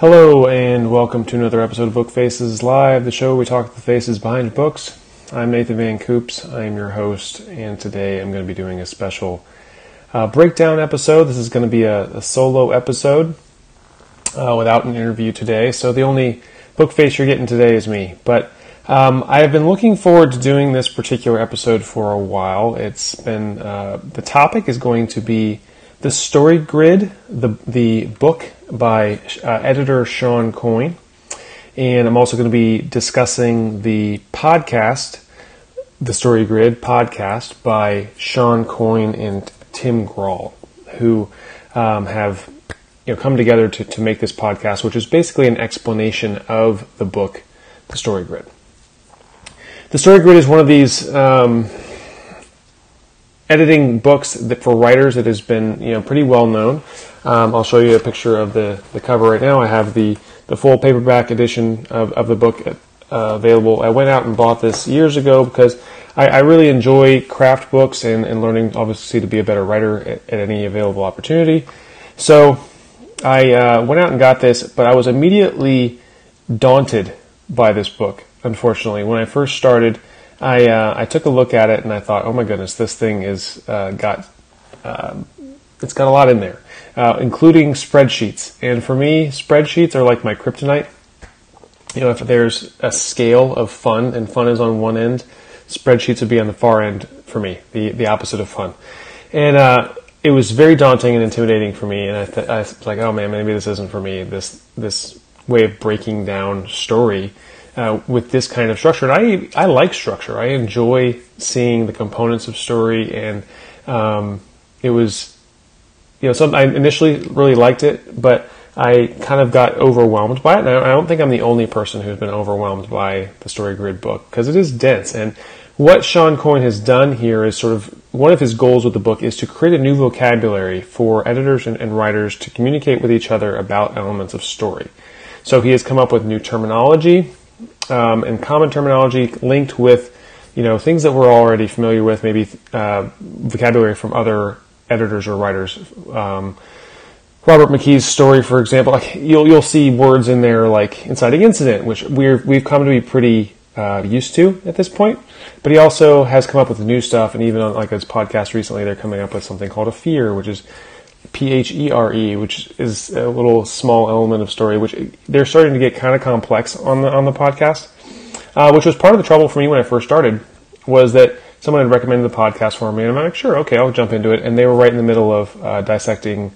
Hello, and welcome to another episode of Book Faces Live, the show where we talk the faces behind books. I'm Nathan Van Coops. I am your host, and today I'm going to be doing a special uh, breakdown episode. This is going to be a, a solo episode uh, without an interview today, so the only book face you're getting today is me. But um, I have been looking forward to doing this particular episode for a while. It's been uh, the topic is going to be the Story Grid, the the book by uh, editor Shawn Coyne, and I'm also going to be discussing the podcast, the Story Grid podcast by Shawn Coyne and Tim Grahl, who um, have you know come together to, to make this podcast, which is basically an explanation of the book, The Story Grid. The Story Grid is one of these. Um, editing books that for writers that has been you know pretty well known. Um, I'll show you a picture of the, the cover right now. I have the, the full paperback edition of, of the book uh, available. I went out and bought this years ago because I, I really enjoy craft books and, and, learning obviously to be a better writer at, at any available opportunity. So I uh, went out and got this, but I was immediately daunted by this book. Unfortunately, when I first started, I uh, I took a look at it and I thought, oh my goodness, this thing is uh, got um, it's got a lot in there, uh, including spreadsheets. And for me, spreadsheets are like my kryptonite. You know, if there's a scale of fun and fun is on one end, spreadsheets would be on the far end for me, the the opposite of fun. And uh, it was very daunting and intimidating for me. And I, th- I was like, oh man, maybe this isn't for me. This this way of breaking down story uh, with this kind of structure. And I I like structure. I enjoy seeing the components of story, and um, it was you know some I initially really liked it, but I kind of got overwhelmed by it. And I don't think I'm the only person who's been overwhelmed by the Story Grid book because it is dense. And what Shawn Coyne has done here is sort of one of his goals with the book is to create a new vocabulary for editors and, and writers to communicate with each other about elements of story. So he has come up with new terminology um, and common terminology linked with you know things that we're already familiar with, maybe uh, vocabulary from other editors or writers. Um, Robert McKee's story, for example, like you'll you'll see words in there like inciting incident, which we're we've come to be pretty uh, used to at this point. But he also has come up with new stuff, and even on like his podcast recently, they're coming up with something called a fear, which is P H E R E, which is a little small element of story, which they're starting to get kind of complex on the on the podcast. Uh, which was part of the trouble for me when I first started, was that someone had recommended the podcast for me, and I'm like, sure, okay, I'll jump into it. And they were right in the middle of uh, dissecting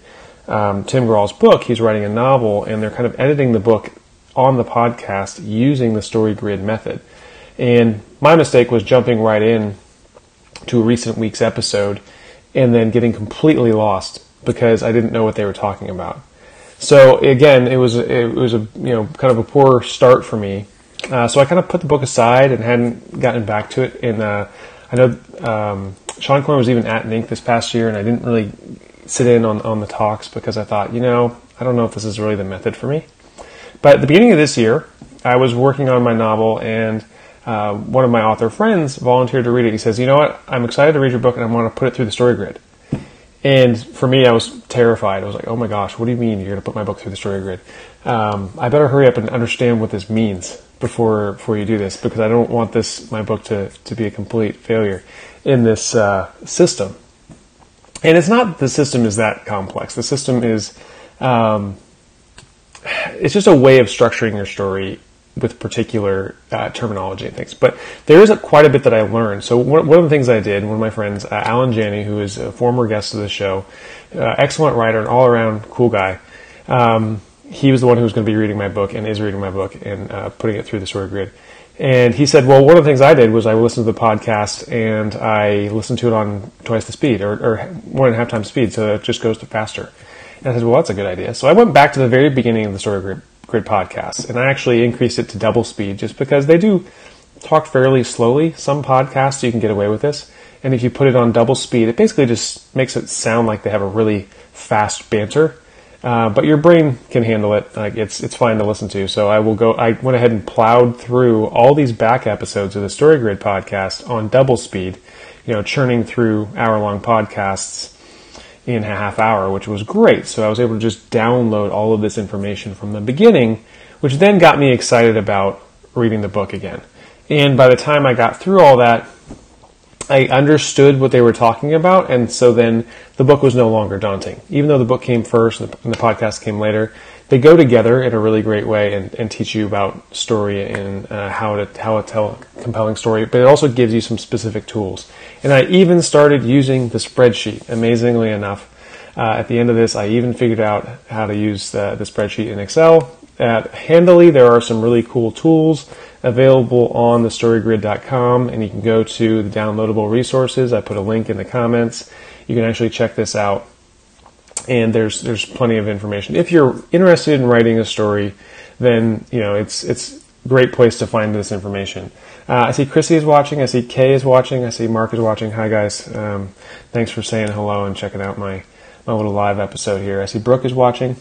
um, Tim Grahl's book. He's writing a novel, and they're kind of editing the book on the podcast using the story grid method. And my mistake was jumping right in to a recent week's episode and then getting completely lost because I didn't know what they were talking about. So again, it was it was a you know kind of a poor start for me. Uh, so I kind of put the book aside and hadn't gotten back to it. And uh, I know um, Shawn Coyne was even at NINC this past year, and I didn't really sit in on on the talks because I thought, you know, I don't know if this is really the method for me. But at the beginning of this year, I was working on my novel, and uh, one of my author friends volunteered to read it. He says, "You know what? I'm excited to read your book, and I want to put it through the story grid." And for me, I was terrified. I was like, oh my gosh, what do you mean you're going to put my book through the story grid? Um, I better hurry up and understand what this means before before you do this because I don't want this my book to, to be a complete failure in this uh, system. And it's not the system is that complex. The system is um, it's just a way of structuring your story with particular uh, terminology and things. But there is a, quite a bit that I learned. So one, one, of the things I did, one of my friends, uh, Alan Janney, who is a former guest of the show, uh, excellent writer and all around cool guy. Um, he was the one who was going to be reading my book and is reading my book and uh, putting it through the story grid. And he said, well, one of the things I did was I listened to the podcast and I listened to it on twice the speed or, or one and a half times speed, so it just goes to faster. And I said, well, that's a good idea. So I went back to the very beginning of the story grid Grid podcasts. And I actually increased it to double speed just because they do talk fairly slowly. Some podcasts you can get away with this. And if you put it on double speed, it basically just makes it sound like they have a really fast banter. Uh, but your brain can handle it. Like it's it's fine to listen to. So I will go. I went ahead and plowed through all these back episodes of the Story Grid podcast on double speed. You know, churning through hour long podcasts in a half hour, which was great. So I was able to just download all of this information from the beginning, which then got me excited about reading the book again. And by the time I got through all that, I understood what they were talking about, and so then the book was no longer daunting. Even though the book came first and the podcast came later, they go together in a really great way and, and teach you about story and uh, how to how to tell a compelling story. But it also gives you some specific tools. And I even started using the spreadsheet. Amazingly enough, uh, at the end of this, I even figured out how to use the, the spreadsheet in Excel. At Handily, there are some really cool tools available on thestorygrid.com, and you can go to the downloadable resources. I put a link in the comments. You can actually check this out, and there's there's plenty of information. If you're interested in writing a story, then you know it's it's a great place to find this information. Uh, I see Chrissy is watching. I see Kay is watching. I see Mark is watching. Hi guys, um, thanks for saying hello and checking out my my little live episode here. I see Brooke is watching.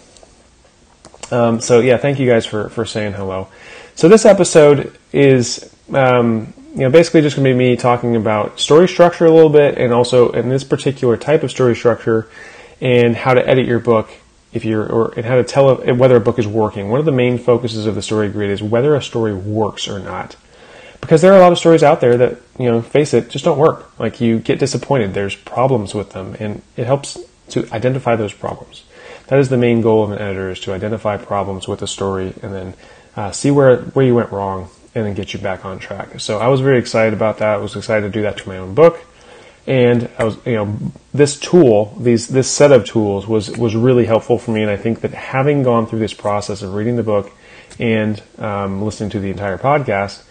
Um, so yeah, thank you guys for for saying hello. So this episode is, um, you know, basically just going to be me talking about story structure a little bit, and also in this particular type of story structure, and how to edit your book if you're, or and how to tell whether a book is working. One of the main focuses of the story grid is whether a story works or not, because there are a lot of stories out there that, you know, face it, just don't work. Like you get disappointed. There's problems with them, and it helps to identify those problems. That is the main goal of an editor: is to identify problems with a story, and then uh, see where where you went wrong, and then get you back on track. So I was very excited about that. I was excited to do that to my own book, and I was you know this tool, these this set of tools was was really helpful for me. And I think that having gone through this process of reading the book and um, listening to the entire podcast,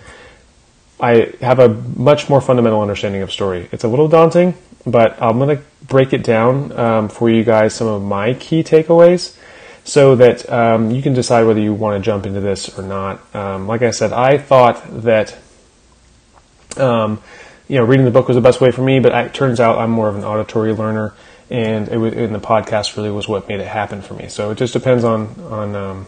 I have a much more fundamental understanding of story. It's a little daunting, but I'm going to break it down um, for you guys. Some of my key takeaways so that um, you can decide whether you want to jump into this or not. Um, like I said, I thought that um, you know reading the book was the best way for me, but it turns out I'm more of an auditory learner, and it was, and the podcast really was what made it happen for me. So it just depends on on um,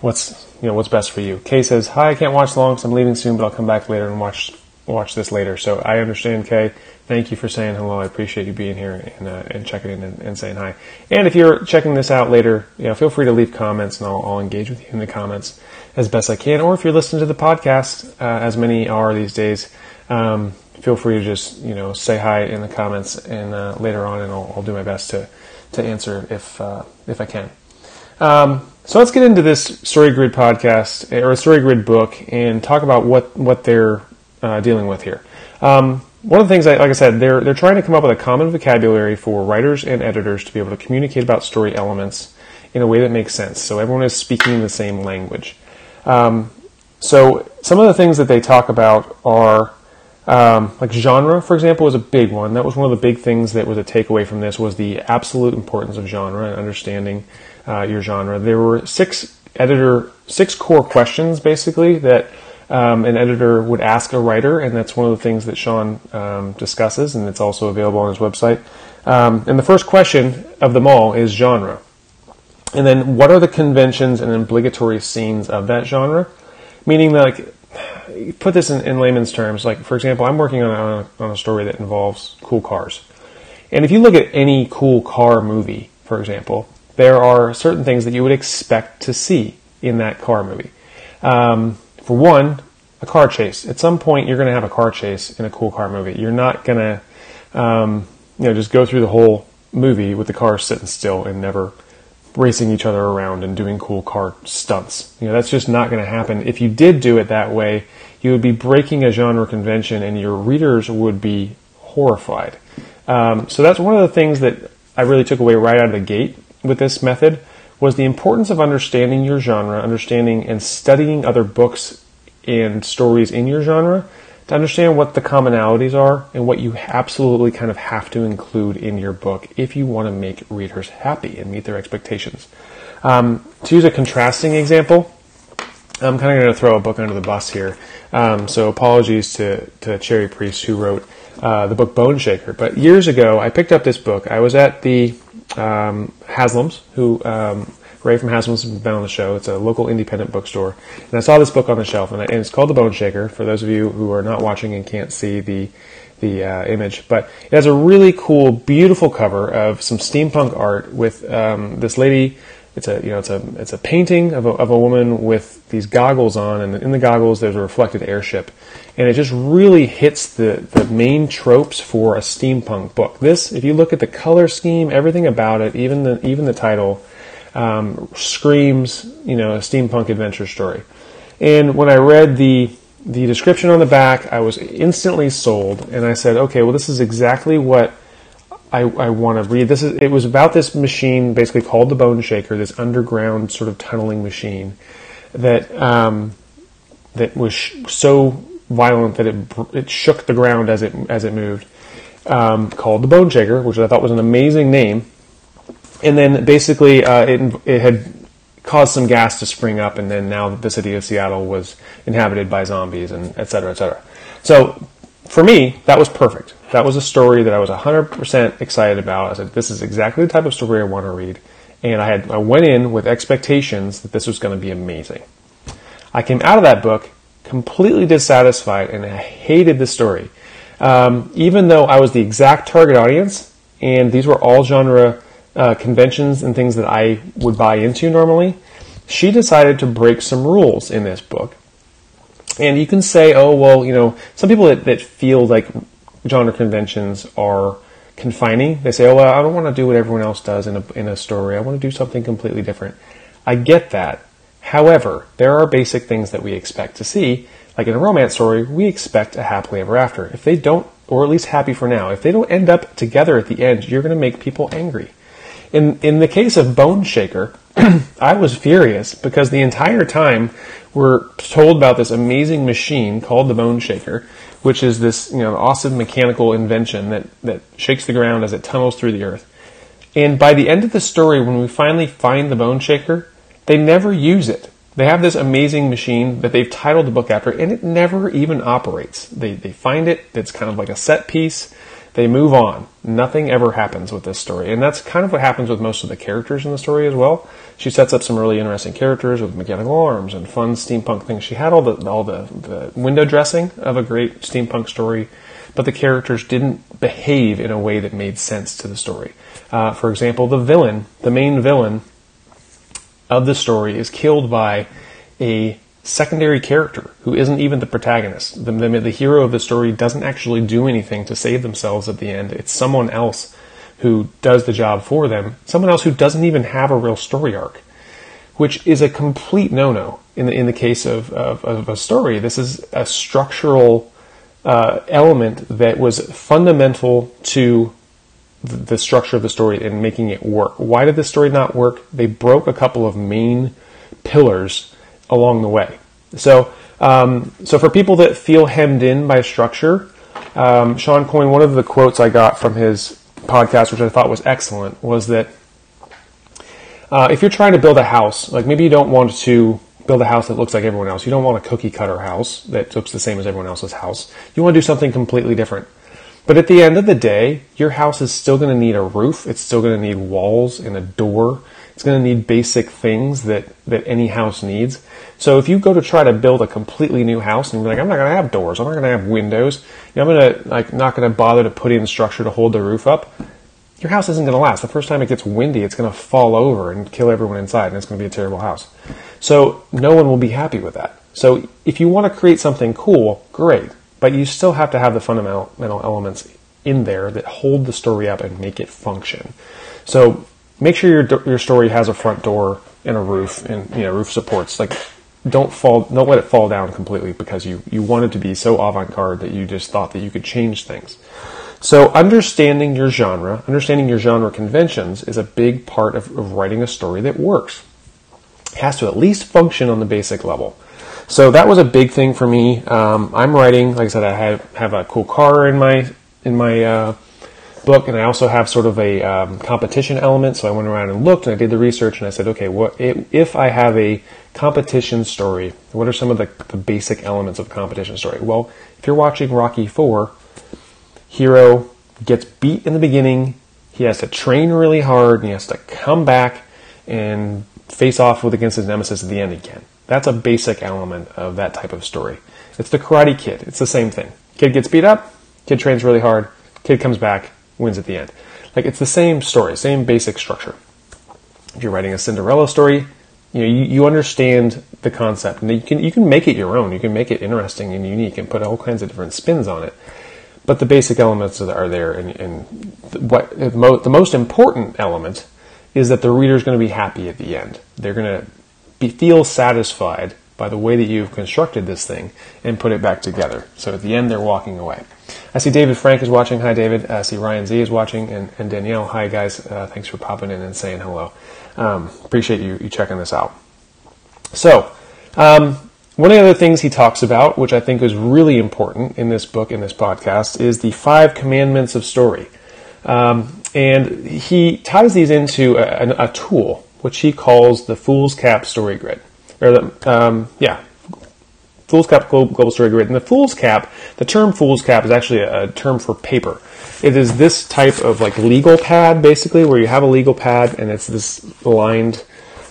what's you know what's best for you. Kay says, "Hi, I can't watch long because I'm leaving soon, but I'll come back later and watch watch this later." So I understand, Kay thank you for saying hello. I appreciate you being here and, uh, and checking in and, and, saying hi. And if you're checking this out later, you know, feel free to leave comments and I'll, I'll engage with you in the comments as best I can. Or if you're listening to the podcast, uh, as many are these days, um, feel free to just you know say hi in the comments and uh, later on, and I'll, I'll, do my best to to answer if uh, if I can. Um, so let's get into this Story Grid podcast or a Story Grid book and talk about what what they're uh, dealing with here. Um, one of the things, I, like I said, they're they're trying to come up with a common vocabulary for writers and editors to be able to communicate about story elements in a way that makes sense. So everyone is speaking the same language. Um, so some of the things that they talk about are um, like genre, for example, was a big one. That was one of the big things that was a takeaway from this was the absolute importance of genre and understanding uh, your genre. There were six editor six core questions basically that um, an editor would ask a writer, and that's one of the things that Shawn um, discusses, and it's also available on his website. Um, and the first question of them all is genre. And then, what are the conventions and obligatory scenes of that genre? Meaning, like, put this in, in layman's terms. Like, for example, I'm working on a, on a story that involves cool cars. And if you look at any cool car movie, for example, there are certain things that you would expect to see in that car movie. Um, for one, a car chase. At some point, you're going to have a car chase in a cool car movie. You're not going to, um, you know, just go through the whole movie with the cars sitting still and never racing each other around and doing cool car stunts. You know, that's just not going to happen. If you did do it that way, you would be breaking a genre convention, and your readers would be horrified. Um, so that's one of the things that I really took away right out of the gate with this method was the importance of understanding your genre, understanding and studying other books and stories in your genre to understand what the commonalities are and what you absolutely kind of have to include in your book if you want to make readers happy and meet their expectations. Um, to use a contrasting example, I'm kind of going to throw a book under the bus here. Um, so apologies to, to Cherie Priest who wrote uh, the book Boneshaker. But years ago, I picked up this book. I was at the um, Haslam's, who um, Ray from Haslam's has been on the show. It's a local independent bookstore, and I saw this book on the shelf, and, I, and, it's called The Boneshaker. For those of you who are not watching and can't see the the uh, image, but it has a really cool, beautiful cover of some steampunk art with um, this lady. It's a you know it's a it's a painting of a, of a woman with these goggles on, and in the goggles there's a reflected airship, and it just really hits the the main tropes for a steampunk book. This, if you look at the color scheme, everything about it, even the even the title, um, screams you know a steampunk adventure story. And when I read the the description on the back, I was instantly sold, and I said, okay, well, this is exactly what I, I want to read. This is it was about this machine, basically called the Boneshaker, this underground sort of tunneling machine that um, that was sh- so violent that it it shook the ground as it as it moved. Um, called the Boneshaker, which I thought was an amazing name, and then basically uh, it it had caused some gas to spring up, and then now the city of Seattle was inhabited by zombies and et cetera, et cetera. So for me, that was perfect. That was a story that I was 100% excited about. I said, this is exactly the type of story I want to read. And I had I went in with expectations that this was going to be amazing. I came out of that book completely dissatisfied and I hated the story. Um, even though I was the exact target audience, and these were all genre uh, conventions and things that I would buy into normally, she decided to break some rules in this book. And you can say, oh, well, you know, some people that, that feel like genre conventions are confining, they say, oh, well, I don't want to do what everyone else does in a, in a story. I want to do something completely different. I get that. However, there are basic things that we expect to see. Like in a romance story, we expect a happily ever after. If they don't, or at least happy for now, if they don't end up together at the end, you're going to make people angry. In in the case of Boneshaker, I was furious because the entire time we're told about this amazing machine called the Boneshaker, which is this you know awesome mechanical invention that that shakes the ground as it tunnels through the earth. And by the end of the story, when we finally find the Boneshaker, they never use it. They have this amazing machine that they've titled the book after, and it never even operates. They, they find it, it's kind of like a set piece, they move on. Nothing ever happens with this story. And that's kind of what happens with most of the characters in the story as well. She sets up some really interesting characters with mechanical arms and fun steampunk things. She had all the all the, the window dressing of a great steampunk story, but the characters didn't behave in a way that made sense to the story. Uh, for example, the villain, the main villain of the story, is killed by a secondary character who isn't even the protagonist. The, the, the, hero of the story doesn't actually do anything to save themselves at the end. It's someone else who does the job for them, someone else who doesn't even have a real story arc, which is a complete no-no in the, in the case of, of, of a story. This is a structural uh, element that was fundamental to the, the structure of the story and making it work. Why did the story not work? They broke a couple of main pillars along the way. So, um, so for people that feel hemmed in by structure, um, Shawn Coyne, one of the quotes I got from his podcast, which I thought was excellent, was that uh, if you're trying to build a house, like maybe you don't want to build a house that looks like everyone else, you don't want a cookie cutter house that looks the same as everyone else's house. You want to do something completely different. But at the end of the day, your house is still going to need a roof. It's still going to need walls and a door. It's going to need basic things that, that any house needs. So if you go to try to build a completely new house and you're like, I'm not going to have doors, I'm not going to have windows, you know, I'm going to like not going to bother to put in structure to hold the roof up, your house isn't going to last. The first time it gets windy, it's going to fall over and kill everyone inside, and it's going to be a terrible house. So no one will be happy with that. So if you want to create something cool, great, but you still have to have the fundamental elements in there that hold the story up and make it function. So make sure your your story has a front door and a roof and you know roof supports. Like don't fall don't let it fall down completely because you you wanted to be so avant-garde that you just thought that you could change things. So understanding your genre, understanding your genre conventions is a big part of, of writing a story that works. It has to at least function on the basic level. So that was a big thing for me. Um, I'm writing, like I said, I have, have a cool car in my in my uh, book, and I also have sort of a um, competition element. So I went around and looked, and I did the research, and I said, okay, what if I have a competition story? What are some of the, the basic elements of a competition story? Well, if you're watching Rocky Four, hero gets beat in the beginning. He has to train really hard, and he has to come back and face off with against his nemesis at the end again. That's a basic element of that type of story. It's the Karate Kid. It's the same thing. Kid gets beat up, Kid trains really hard. Kid comes back, wins at the end. Like it's the same story, same basic structure. If you're writing a Cinderella story, you know you, you understand the concept, and you can you can make it your own. You can make it interesting and unique, and put all kinds of different spins on it. But the basic elements are there, and, and what the most important element is that the reader is going to be happy at the end. They're going to be, feel satisfied by the way that you've constructed this thing and put it back together. So at the end, they're walking away. I see David Frank is watching. Hi, David. I see Ryan Z is watching, and, and Danielle. Hi, guys. Uh, thanks for popping in and saying hello. Um, appreciate you, you checking this out. So, um, one of the other things he talks about, which I think is really important in this book, in this podcast, is the five commandments of story. Um, and he ties these into a, a, tool, which he calls the Foolscap Story Grid or the, um, yeah, Foolscap Global Story Grid. And the Foolscap, the term Foolscap is actually a, term for paper. It is this type of like legal pad, basically, where you have a legal pad and it's this lined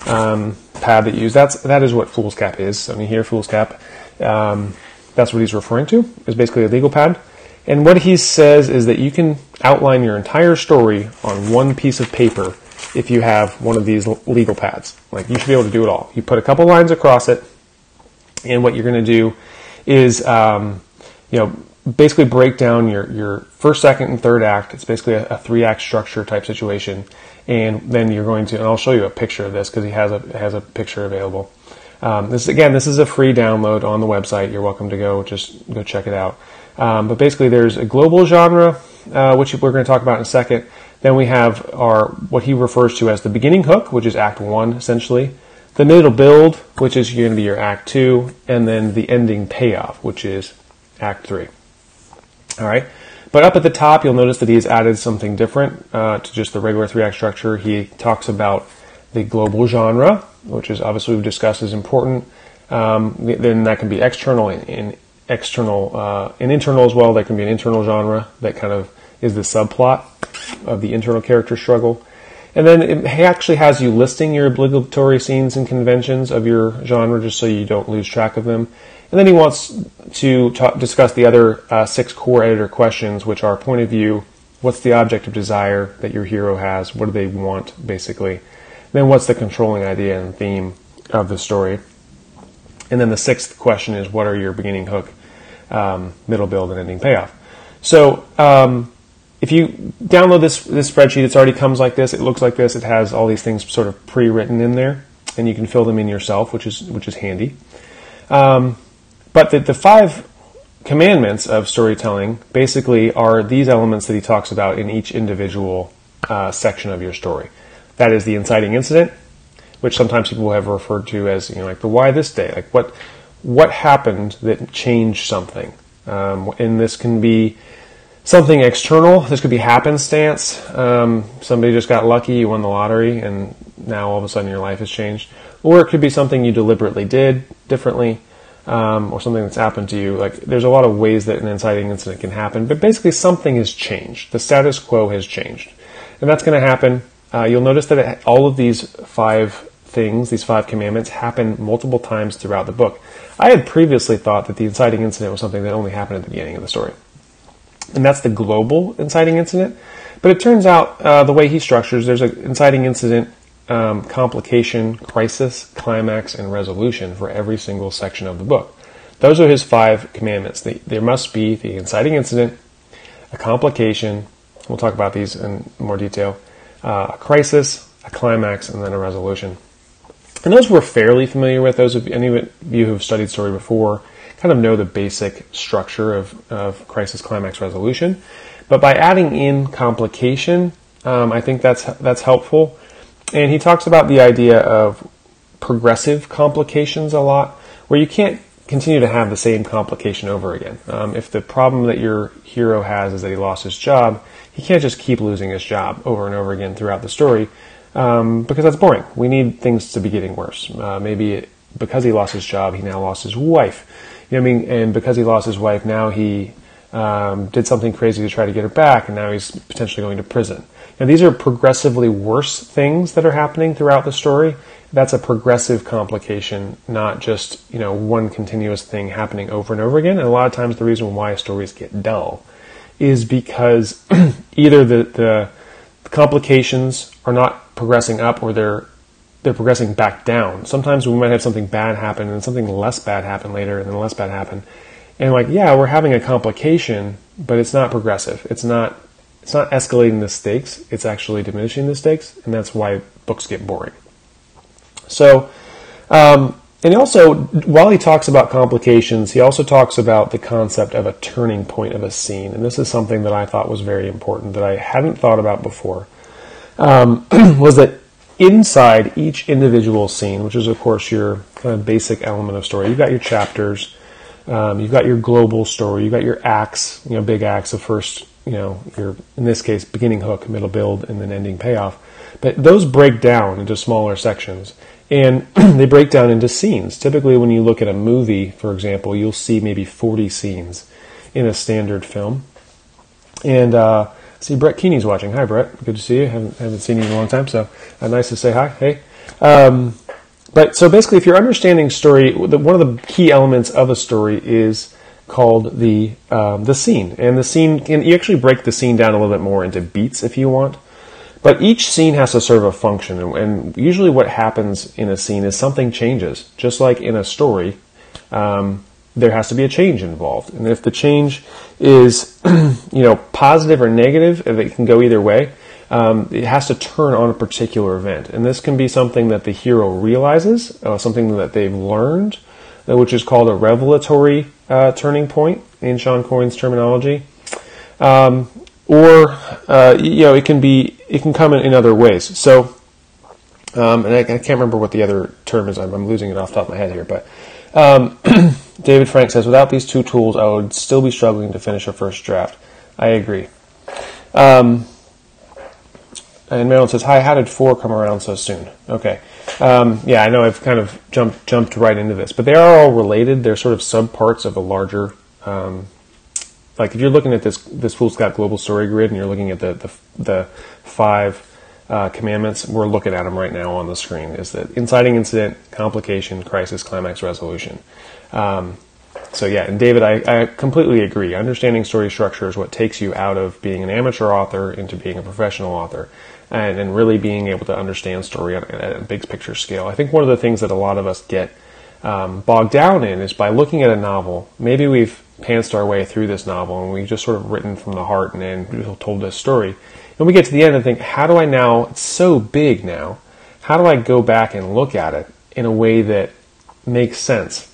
um, pad that you use. That's that is what Foolscap is. I mean, here Foolscap, um, that's what he's referring to. Is basically a legal pad. And what he says is that you can outline your entire story on one piece of paper if you have one of these legal pads. Like you should be able to do it all. You put a couple lines across it, and what you're going to do is, um, you know, basically break down your, your first, second, and third act. It's basically a, a three act structure type situation, and then you're going to, and I'll show you a picture of this because he has a has a picture available. Um, this again, this is a free download on the website. You're welcome to go just go check it out. Um, but basically, there's a global genre, uh, which we're going to talk about in a second. Then we have our what he refers to as the beginning hook, which is Act One essentially. The middle build, which is going to be your Act Two, and then the ending payoff, which is Act Three. All right. But up at the top, you'll notice that he's added something different uh, to just the regular three act structure. He talks about the global genre, which is obviously we've discussed is important. Um, then that can be external and, and external uh, and internal as well. That can be an internal genre that kind of is the subplot of the internal character struggle. And then it actually has you listing your obligatory scenes and conventions of your genre just so you don't lose track of them. And then he wants to talk, discuss the other uh, six core editor questions, which are point of view, what's the object of desire that your hero has, what do they want, basically. Then what's the controlling idea and theme of the story. And then the sixth question is, what are your beginning hook, um, middle build, and ending payoff? So, um, if you download this this spreadsheet, it already comes like this. It looks like this. It has all these things sort of pre-written in there, and you can fill them in yourself, which is which is handy. Um, but the, the five commandments of storytelling basically are these elements that he talks about in each individual uh, section of your story. That is the inciting incident, which sometimes people have referred to as you know like the why this day, like what what happened that changed something. Um, and this can be something external. This could be happenstance. Um, somebody just got lucky, you won the lottery, and now all of a sudden your life has changed. Or it could be something you deliberately did differently, um, or something that's happened to you. Like there's a lot of ways that an inciting incident can happen, but basically something has changed. The status quo has changed, and that's going to happen. Uh, you'll notice that it, all of these five things, these five commandments, happen multiple times throughout the book. I had previously thought that the inciting incident was something that only happened at the beginning of the story and that's the global inciting incident. But it turns out uh, the way he structures, there's an inciting incident, um, complication, crisis, climax, and resolution for every single section of the book. Those are his five commandments. there must be the inciting incident, a complication. We'll talk about these in more detail. Uh, a crisis, a climax, and then a resolution. And those we're fairly familiar with. Those of any of you who've studied story before kind of know the basic structure of, of crisis climax resolution. But by adding in complication, um, I think that's that's helpful. And he talks about the idea of progressive complications a lot, where you can't continue to have the same complication over again. Um, if the problem that your hero has is that he lost his job, he can't just keep losing his job over and over again throughout the story um, because that's boring. We need things to be getting worse. Uh, maybe it, because he lost his job, he now lost his wife. You know I mean? And because he lost his wife, now he um, did something crazy to try to get her back, and now he's potentially going to prison. Now, these are progressively worse things that are happening throughout the story. That's a progressive complication, not just you know one continuous thing happening over and over again. And a lot of times, the reason why stories get dull is because either the, the complications are not progressing up or they're they're progressing back down. Sometimes we might have something bad happen and something less bad happen later and then less bad happen. And like, yeah, we're having a complication, but it's not progressive. It's not it's not escalating the stakes, it's actually diminishing the stakes, and that's why books get boring. So um, and also, while he talks about complications, he also talks about the concept of a turning point of a scene. And this is something that I thought was very important that I hadn't thought about before. Um, was that inside each individual scene, which is, of course, your kind of basic element of story, you've got your chapters, um, you've got your global story, you've got your acts, you know, big acts of first, you know, your, in this case, beginning hook, middle build, and then ending payoff. But those break down into smaller sections. And they break down into scenes. Typically, when you look at a movie, for example, you'll see maybe 40 scenes in a standard film. And uh, see, Brett Keeney's watching. Hi, Brett. Good to see you. Haven't, haven't seen you in a long time, so uh, nice to say hi. Hey. Um, but so basically, if you're understanding story, one of the key elements of a story is called the um, the scene, and the scene. And you actually break the scene down a little bit more into beats if you want. But each scene has to serve a function, and usually what happens in a scene is something changes. Just like in a story, um, there has to be a change involved. And if the change is, you know, positive or negative, if it can go either way, um, it has to turn on a particular event. And this can be something that the hero realizes, uh, something that they've learned, uh, which is called a revelatory uh, turning point in Shawn Coyne's terminology. Um, or uh, you know it can be it can come in, in other ways. So, um, and I, I, can't remember what the other term is. I'm, I'm, losing it off the top of my head here, but um, David Frank says without these two tools, I would still be struggling to finish a first draft. I agree. Um, and Marilyn says, "Hi, how did four come around so soon?" Okay, um, yeah, I know I've kind of jumped jumped right into this, but they are all related. They're sort of subparts of a larger um, like if you're looking at this this Foolscap global story grid and you're looking at the the, the five uh, commandments, we're looking at them right now on the screen. Is that inciting incident, complication, crisis, climax, resolution. Um, so yeah, and David, I, I, completely agree. Understanding story structure is what takes you out of being an amateur author into being a professional author, and, and really being able to understand story at, at a big picture scale. I think one of the things that a lot of us get um, bogged down in is by looking at a novel. Maybe we've pantsed our way through this novel and we've just sort of written from the heart and, and told this story. And we get to the end and think, how do I now, it's so big now, how do I go back and look at it in a way that makes sense?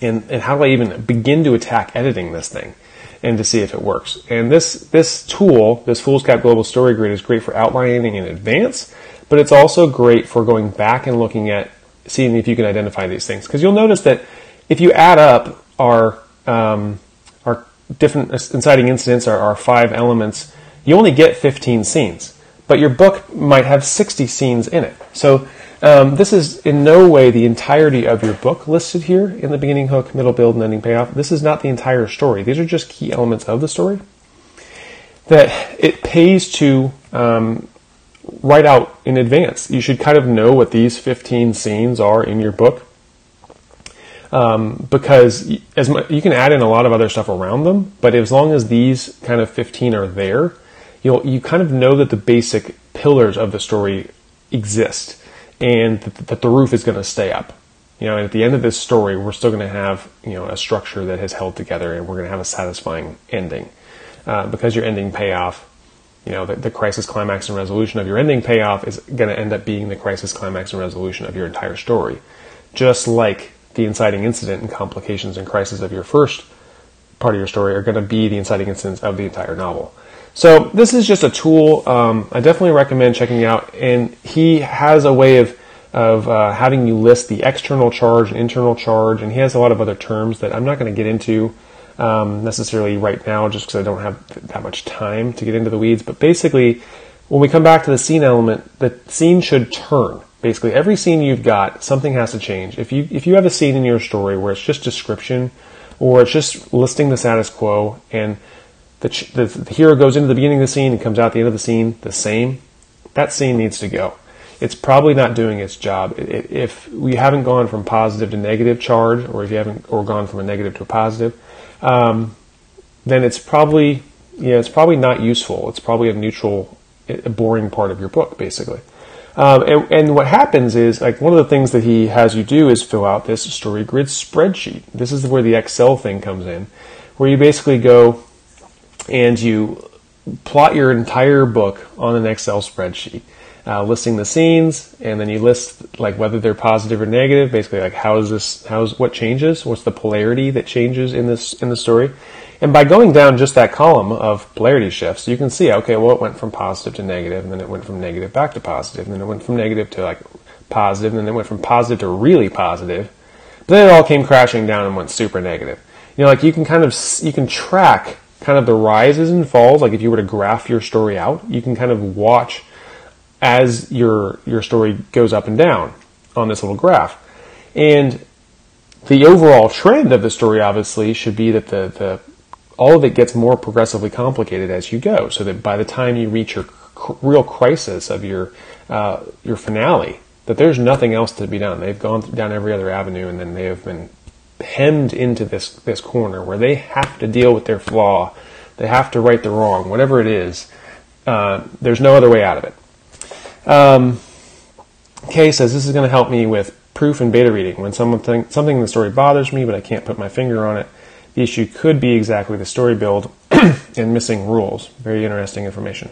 And, and how do I even begin to attack editing this thing and to see if it works? And this, this tool, this Foolscap Global Story Grid is great for outlining in advance, but it's also great for going back and looking at seeing if you can identify these things. Because you'll notice that if you add up our um, our different inciting incidents, our, our five elements, you only get 15 scenes. But your book might have 60 scenes in it. So um, this is in no way the entirety of your book listed here in the beginning hook, middle build, and ending payoff. This is not the entire story. These are just key elements of the story that it pays to um, write out in advance. You should kind of know what these 15 scenes are in your book um, because as much, you can add in a lot of other stuff around them, but as long as these kind of 15 are there, you'll you kind of know that the basic pillars of the story exist and that, that the roof is going to stay up. You know, and at the end of this story, we're still going to have you know a structure that has held together, and we're going to have a satisfying ending uh, because your ending payoff you know, the, the, crisis, climax, and resolution of your ending payoff is going to end up being the crisis, climax, and resolution of your entire story. Just like the inciting incident and complications and crisis of your first part of your story are going to be the inciting incidents of the entire novel. So this is just a tool. Um, I definitely recommend checking out. And he has a way of of uh, having you list the external charge and internal charge, and he has a lot of other terms that I'm not going to get into um, necessarily right now, just because I don't have that much time to get into the weeds. But basically, when we come back to the scene element, the scene should turn basically every scene you've got, something has to change. If you if you have a scene in your story where it's just description, or it's just listing the status quo, and the, the, hero goes into the beginning of the scene and comes out the end of the scene the same, that scene needs to go. It's probably not doing its job. If we haven't gone from positive to negative charge, or if you haven't or gone from a negative to a positive, um, then it's probably know, it's probably not useful. It's probably a neutral, a boring part of your book, basically. Um, and, and, what happens is, like, one of the things that he has you do is fill out this story grid spreadsheet. This is where the Excel thing comes in, where you basically go and you plot your entire book on an Excel spreadsheet, uh, listing the scenes, and then you list like whether they're positive or negative. Basically, like how is this? How's what changes? What's the polarity that changes in this in the story? And by going down just that column of polarity shifts, you can see, okay, well, it went from positive to negative, and then it went from negative back to positive, and then it went from negative to like positive, and then it went from positive to really positive. But then it all came crashing down and went super negative. You know, like you can kind of you can track kind of the rises and falls. Like if you were to graph your story out, you can kind of watch as your your story goes up and down on this little graph. And the overall trend of the story obviously should be that the, the all of it gets more progressively complicated as you go, so that by the time you reach your cr- real crisis of your uh, your finale, that there's nothing else to be done. They've gone down every other avenue, and then they have been hemmed into this this corner where they have to deal with their flaw, they have to right the wrong, whatever it is. Uh, there's no other way out of it. Um, Kay says this is going to help me with proof and beta reading. When someone think, something in the story bothers me, but I can't put my finger on it, the issue could be exactly the story build and missing rules. Very interesting information.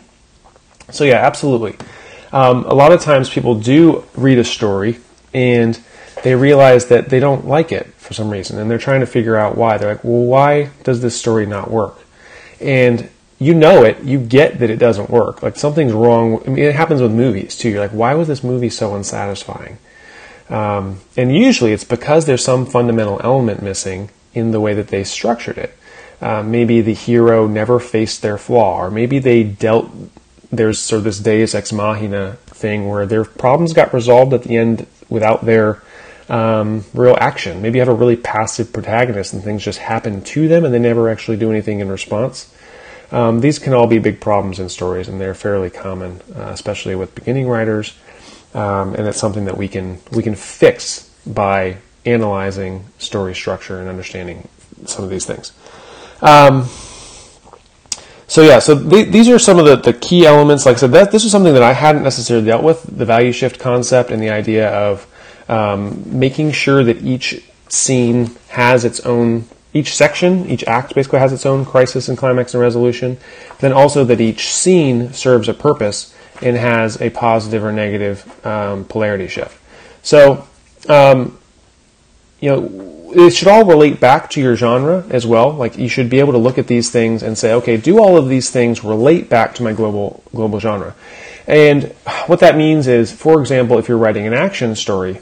So yeah, absolutely. Um, a lot of times people do read a story and they realize that they don't like it for some reason, and they're trying to figure out why. They're like, well, why does this story not work? And you know it, you get that it doesn't work. Like something's wrong. I mean, it happens with movies too. You're like, why was this movie so unsatisfying? Um, and usually it's because there's some fundamental element missing in the way that they structured it. Uh, maybe the hero never faced their flaw, or maybe they dealt. There's sort of this Deus ex machina thing where their problems got resolved at the end without their um, real action. Maybe you have a really passive protagonist and things just happen to them and they never actually do anything in response. Um, these can all be big problems in stories and they're fairly common, uh, especially with beginning writers. Um, and it's something that we can we can fix by analyzing story structure and understanding some of these things. Um, so yeah, so th- these are some of the, the key elements. Like I said, that this is something that I hadn't necessarily dealt with the value shift concept and the idea of um, making sure that each scene has its own each section, each act basically has its own crisis and climax and resolution. Then also that each scene serves a purpose and has a positive or negative um, polarity shift. So, um, you know, it should all relate back to your genre as well. Like you should be able to look at these things and say, okay, do all of these things relate back to my global global genre? And what that means is, for example, if you're writing an action story,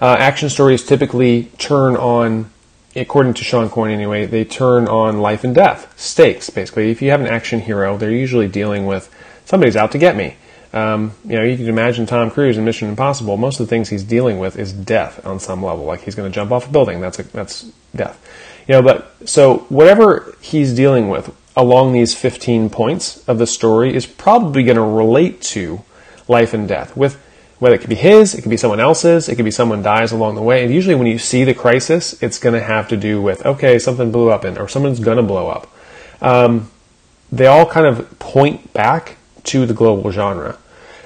uh, action stories typically turn on, according to Shawn Coyne anyway, they turn on life and death, stakes, basically. If you have an action hero, they're usually dealing with somebody's out to get me. Um, you know, you can imagine Tom Cruise in Mission Impossible. Most of the things he's dealing with is death on some level. Like he's going to jump off a building. That's a, that's death. You know, but so whatever he's dealing with along these 15 points of the story is probably going to relate to life and death with whether it could be his, it could be someone else's, it could be someone dies along the way. And usually when you see the crisis, it's going to have to do with, okay, something blew up and, or someone's going to blow up. Um, they all kind of point back to the global genre.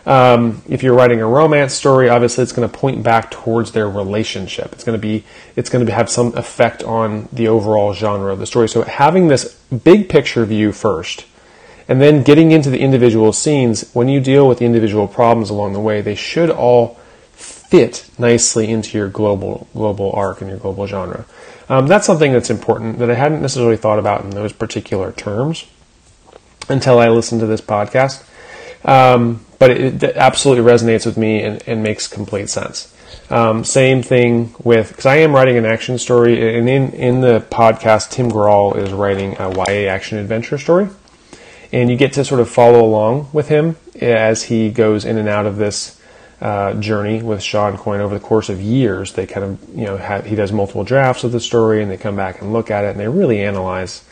Um, if you're writing a romance story, obviously it's going to point back towards their relationship. It's going to be, it's going to have some effect on the overall genre of the story. So having this big picture view first, and then getting into the individual scenes, when you deal with the individual problems along the way, they should all fit nicely into your global global arc and your global genre. Um, that's something that's important that I hadn't necessarily thought about in those particular terms until I listened to this podcast. Um, but it, it, absolutely resonates with me and, and makes complete sense. Um, same thing with because I am writing an action story, and in in the podcast, Tim Grahl is writing a YA action adventure story and you get to sort of follow along with him as he goes in and out of this uh, journey with Shawn Coyne over the course of years. They kind of, you know, have, he does multiple drafts of the story, and they come back and look at it, and they really analyze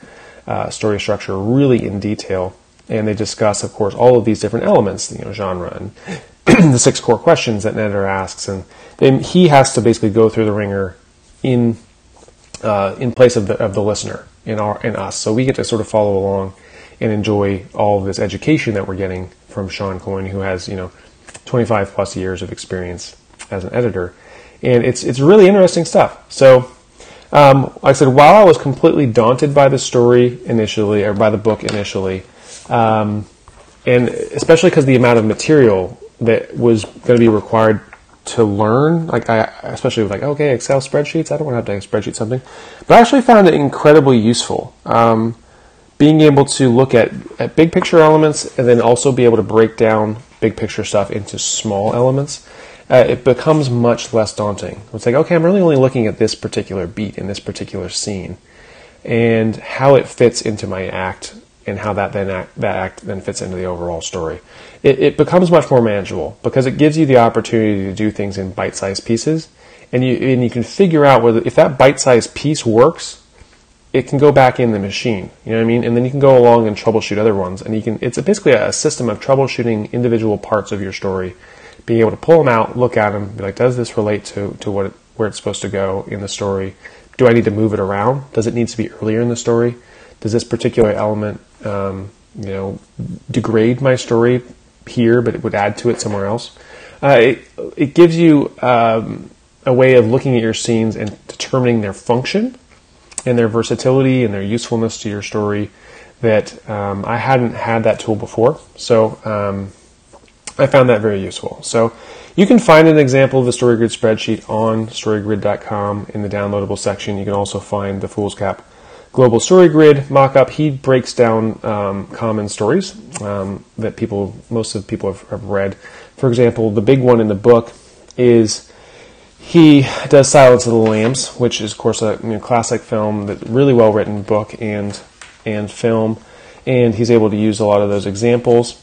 uh, story structure really in detail, and they discuss, of course, all of these different elements, you know, genre and the six core questions that an editor asks, and then he has to basically go through the ringer in uh, in place of the of the listener in our in us. So we get to sort of follow along and enjoy all of this education that we're getting from Shawn Coyne, who has you know 25 plus years of experience as an editor, and it's it's really interesting stuff. So. Um, like I said, while I was completely daunted by the story initially, or by the book initially, um, and especially because the amount of material that was going to be required to learn. Like I, especially with like okay, Excel spreadsheets. I don't want to have to spreadsheet something, but I actually found it incredibly useful. Um, being able to look at, at big picture elements and then also be able to break down big picture stuff into small elements, uh, it becomes much less daunting. It's like, okay, I'm really only looking at this particular beat in this particular scene and how it fits into my act and how that then act, that act then fits into the overall story. It, it becomes much more manageable because it gives you the opportunity to do things in bite-sized pieces, and you and you can figure out whether if that bite-sized piece works, it can go back in the machine. You know what I mean? And then you can go along and troubleshoot other ones, and you can. It's basically a system of troubleshooting individual parts of your story, being able to pull them out, look at them, be like, does this relate to to what where it's supposed to go in the story? Do I need to move it around? Does it need to be earlier in the story? Does this particular element um, you know, degrade my story here, but it would add to it somewhere else. Uh, it, it gives you um, a way of looking at your scenes and determining their function and their versatility and their usefulness to your story that um, I hadn't had that tool before. So um, I found that very useful. So you can find an example of the StoryGrid spreadsheet on storygrid.com in the downloadable section. You can also find the Foolscap Global Story Grid mockup, he breaks down um, common stories um, that people, most of people have, have, read. For example, the big one in the book is he does Silence of the Lambs, which is, of course, a you know, classic film, that really well written book and and film, and he's able to use a lot of those examples.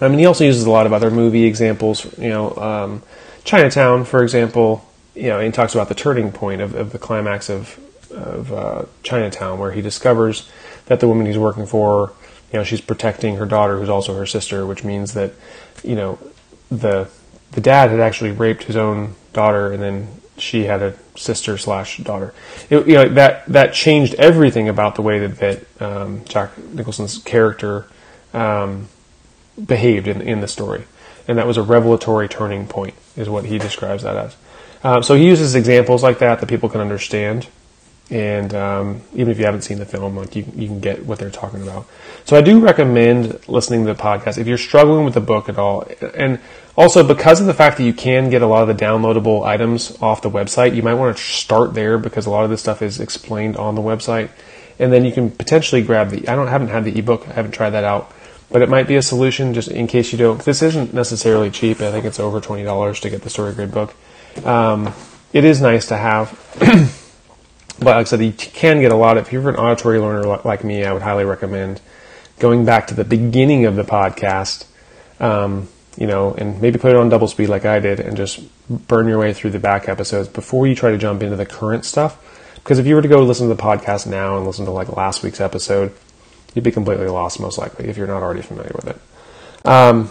I mean, he also uses a lot of other movie examples. You know, um, Chinatown, for example. You know, and talks about the turning point of, of the climax of of uh, Chinatown, where he discovers that the woman he's working for, you know, she's protecting her daughter, who's also her sister, which means that, you know, the the dad had actually raped his own daughter, and then she had a sister slash daughter. You know that that changed everything about the way that that um, Jack Nicholson's character um, behaved in in the story, and that was a revelatory turning point, is what he describes that as. Um, so he uses examples like that that people can understand and um, even if you haven't seen the film, like you, you can get what they're talking about. So I do recommend listening to the podcast if you're struggling with the book at all, and also because of the fact that you can get a lot of the downloadable items off the website, you might want to start there because a lot of this stuff is explained on the website, and then you can potentially grab the. I don't haven't had the ebook, I haven't tried that out, but it might be a solution just in case you don't. This isn't necessarily cheap. I think it's over twenty dollars to get the Story Grid book. Um, it is nice to have. But like I said, you can get a lot if you're an auditory learner like me, I would highly recommend going back to the beginning of the podcast, um, you know, and maybe put it on double speed like I did and just burn your way through the back episodes before you try to jump into the current stuff. Because if you were to go listen to the podcast now and listen to like last week's episode, you'd be completely lost most likely if you're not already familiar with it. Um,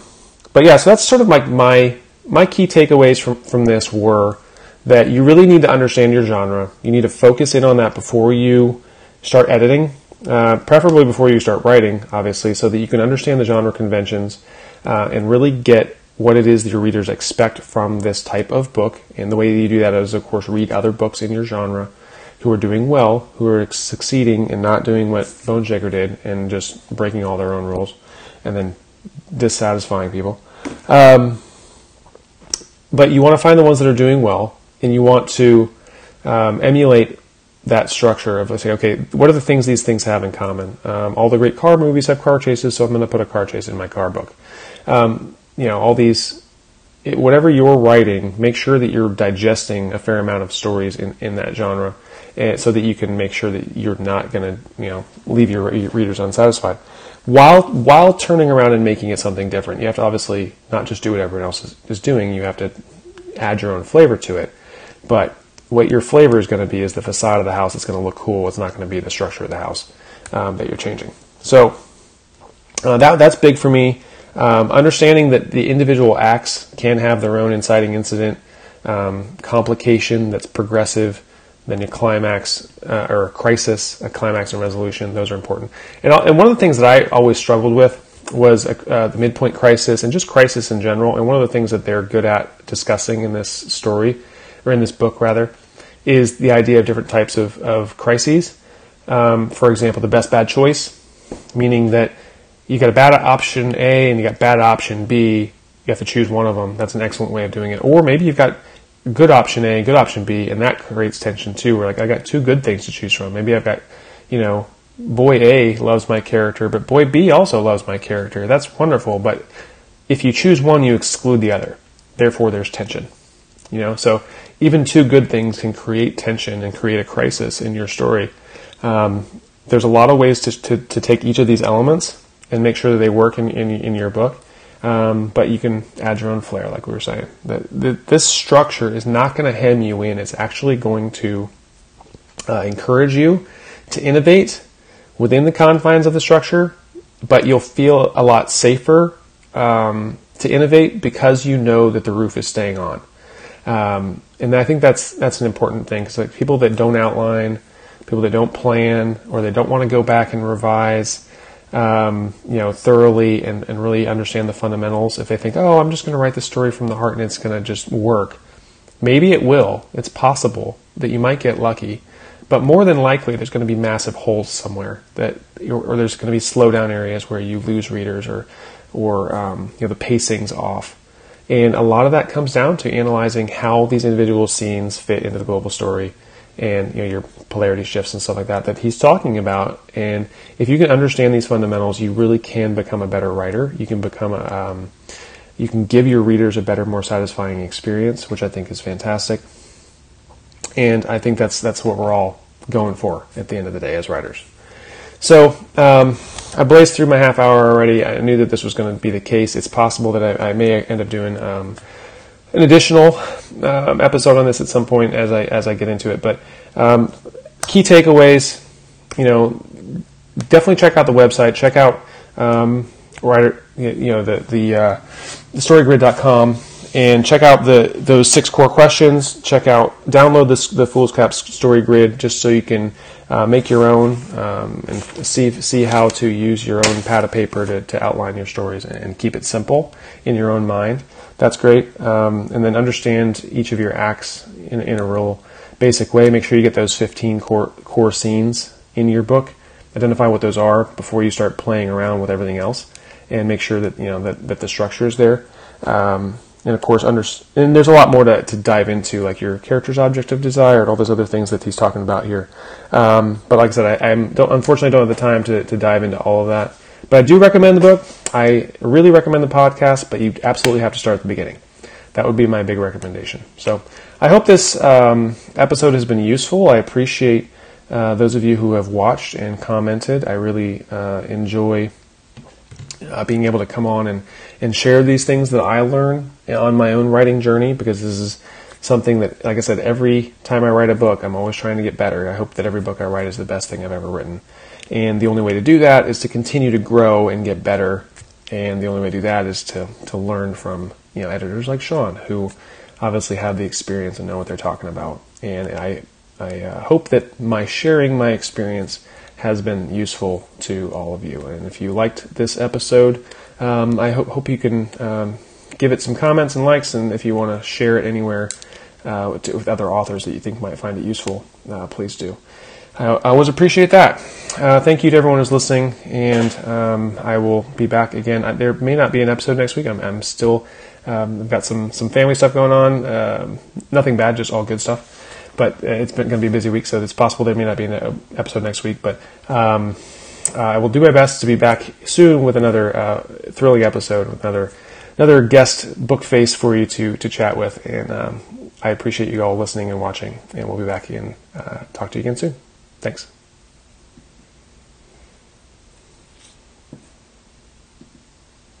but yeah, so that's sort of like my my key takeaways from from this were that you really need to understand your genre. You need to focus in on that before you start editing, uh, preferably before you start writing, obviously, so that you can understand the genre conventions uh, and really get what it is that your readers expect from this type of book. And the way that you do that is, of course, read other books in your genre who are doing well, who are succeeding and not doing what Boneshaker did and just breaking all their own rules and then dissatisfying people. Um, but you want to find the ones that are doing well and you want to um, emulate that structure of say, okay, what are the things these things have in common? Um, all the great car movies have car chases, so I'm going to put a car chase in my car book. Um, you know, all these, it, whatever you're writing, make sure that you're digesting a fair amount of stories in, in that genre, and, so that you can make sure that you're not going to, you know, leave your, your readers unsatisfied. While while turning around and making it something different, you have to obviously not just do what everyone else is, is doing. You have to add your own flavor to it. But what your flavor is going to be is the facade of the house. It's going to look cool. It's not going to be the structure of the house um, that you're changing. So uh, that that's big for me. Um, understanding that the individual acts can have their own inciting incident, um, complication that's progressive, then a climax uh, or a crisis, a climax and resolution. Those are important. And, and one of the things that I always struggled with was uh, the midpoint crisis and just crisis in general. And one of the things that they're good at discussing in this story, or in this book rather, is the idea of different types of, of crises. Um, for example, the best bad choice, meaning that you got a bad option A and you got bad option B. You have to choose one of them. That's an excellent way of doing it. Or maybe you've got good option A, good option B, and that creates tension too. Where like I got two good things to choose from. Maybe I've got, you know, boy A loves my character, but boy B also loves my character. That's wonderful. But if you choose one, you exclude the other. Therefore, there's tension. You know, so even two good things can create tension and create a crisis in your story. Um, there's a lot of ways to, to, to, take each of these elements and make sure that they work in, in, in your book. Um, but you can add your own flair, like we were saying. The, the, this structure is not going to hem you in. It's actually going to uh, encourage you to innovate within the confines of the structure, but you'll feel a lot safer um, to innovate because you know that the roof is staying on. Um, and I think that's that's an important thing because like people that don't outline, people that don't plan, or they don't want to go back and revise, um, you know, thoroughly and, and really understand the fundamentals. If they think, oh, I'm just going to write the story from the heart and it's going to just work, maybe it will. It's possible that you might get lucky, but more than likely, there's going to be massive holes somewhere that, or there's going to be slowdown areas where you lose readers, or, or um, you know, the pacing's off. And a lot of that comes down to analyzing how these individual scenes fit into the global story and you know your polarity shifts and stuff like that that he's talking about. And if you can understand these fundamentals, you really can become a better writer. You can become a um, you can give your readers a better, more satisfying experience, which I think is fantastic. And I think that's that's what we're all going for at the end of the day as writers. So um, I blazed through my half hour already. I knew that this was going to be the case. It's possible that I, I may end up doing um, an additional um, episode on this at some point as I as I get into it. But um, key takeaways, you know, definitely check out the website. Check out um, writer, you know, the the, uh, storygrid.com and check out the those six core questions. Check out download this, the Foolscap Story Grid just so you can uh, make your own um, and see see how to use your own pad of paper to, to outline your stories and keep it simple in your own mind. That's great. Um, and then understand each of your acts in, in a real basic way. Make sure you get those 15 core core scenes in your book. Identify what those are before you start playing around with everything else, and make sure that you know that, that the structure is there. Um, and of course, under, and there's a lot more to, to dive into, like your character's object of desire and all those other things that he's talking about here. Um, but like I said, I I'm don't, unfortunately don't have the time to, to dive into all of that. But I do recommend the book. I really recommend the podcast, but you absolutely have to start at the beginning. That would be my big recommendation. So I hope this um, episode has been useful. I appreciate uh, those of you who have watched and commented. I really uh, enjoy uh, being able to come on and, and share these things that I learn on my own writing journey because this is something that, like I said, every time I write a book, I'm always trying to get better. I hope that every book I write is the best thing I've ever written. And the only way to do that is to continue to grow and get better. And the only way to do that is to, to learn from you know editors like Shawn, who obviously have the experience and know what they're talking about. And I I uh, hope that my sharing my experience has been useful to all of you. And if you liked this episode, um, I ho- hope you can um, give it some comments and likes. And if you want to share it anywhere uh, to, with other authors that you think might find it useful, uh, please do. I, I, always appreciate that. Uh, thank you to everyone who's listening, and um, I will be back again. I, there may not be an episode next week. I'm, I'm still, um, I've got some some family stuff going on. Um, nothing bad, just all good stuff but it's been going to be a busy week, so it's possible there may not be an episode next week. But um, I will do my best to be back soon with another uh, thrilling episode with another another guest book face for you to to chat with. And um, I appreciate you all listening and watching. And we'll be back again. Uh, talk to you again soon. Thanks.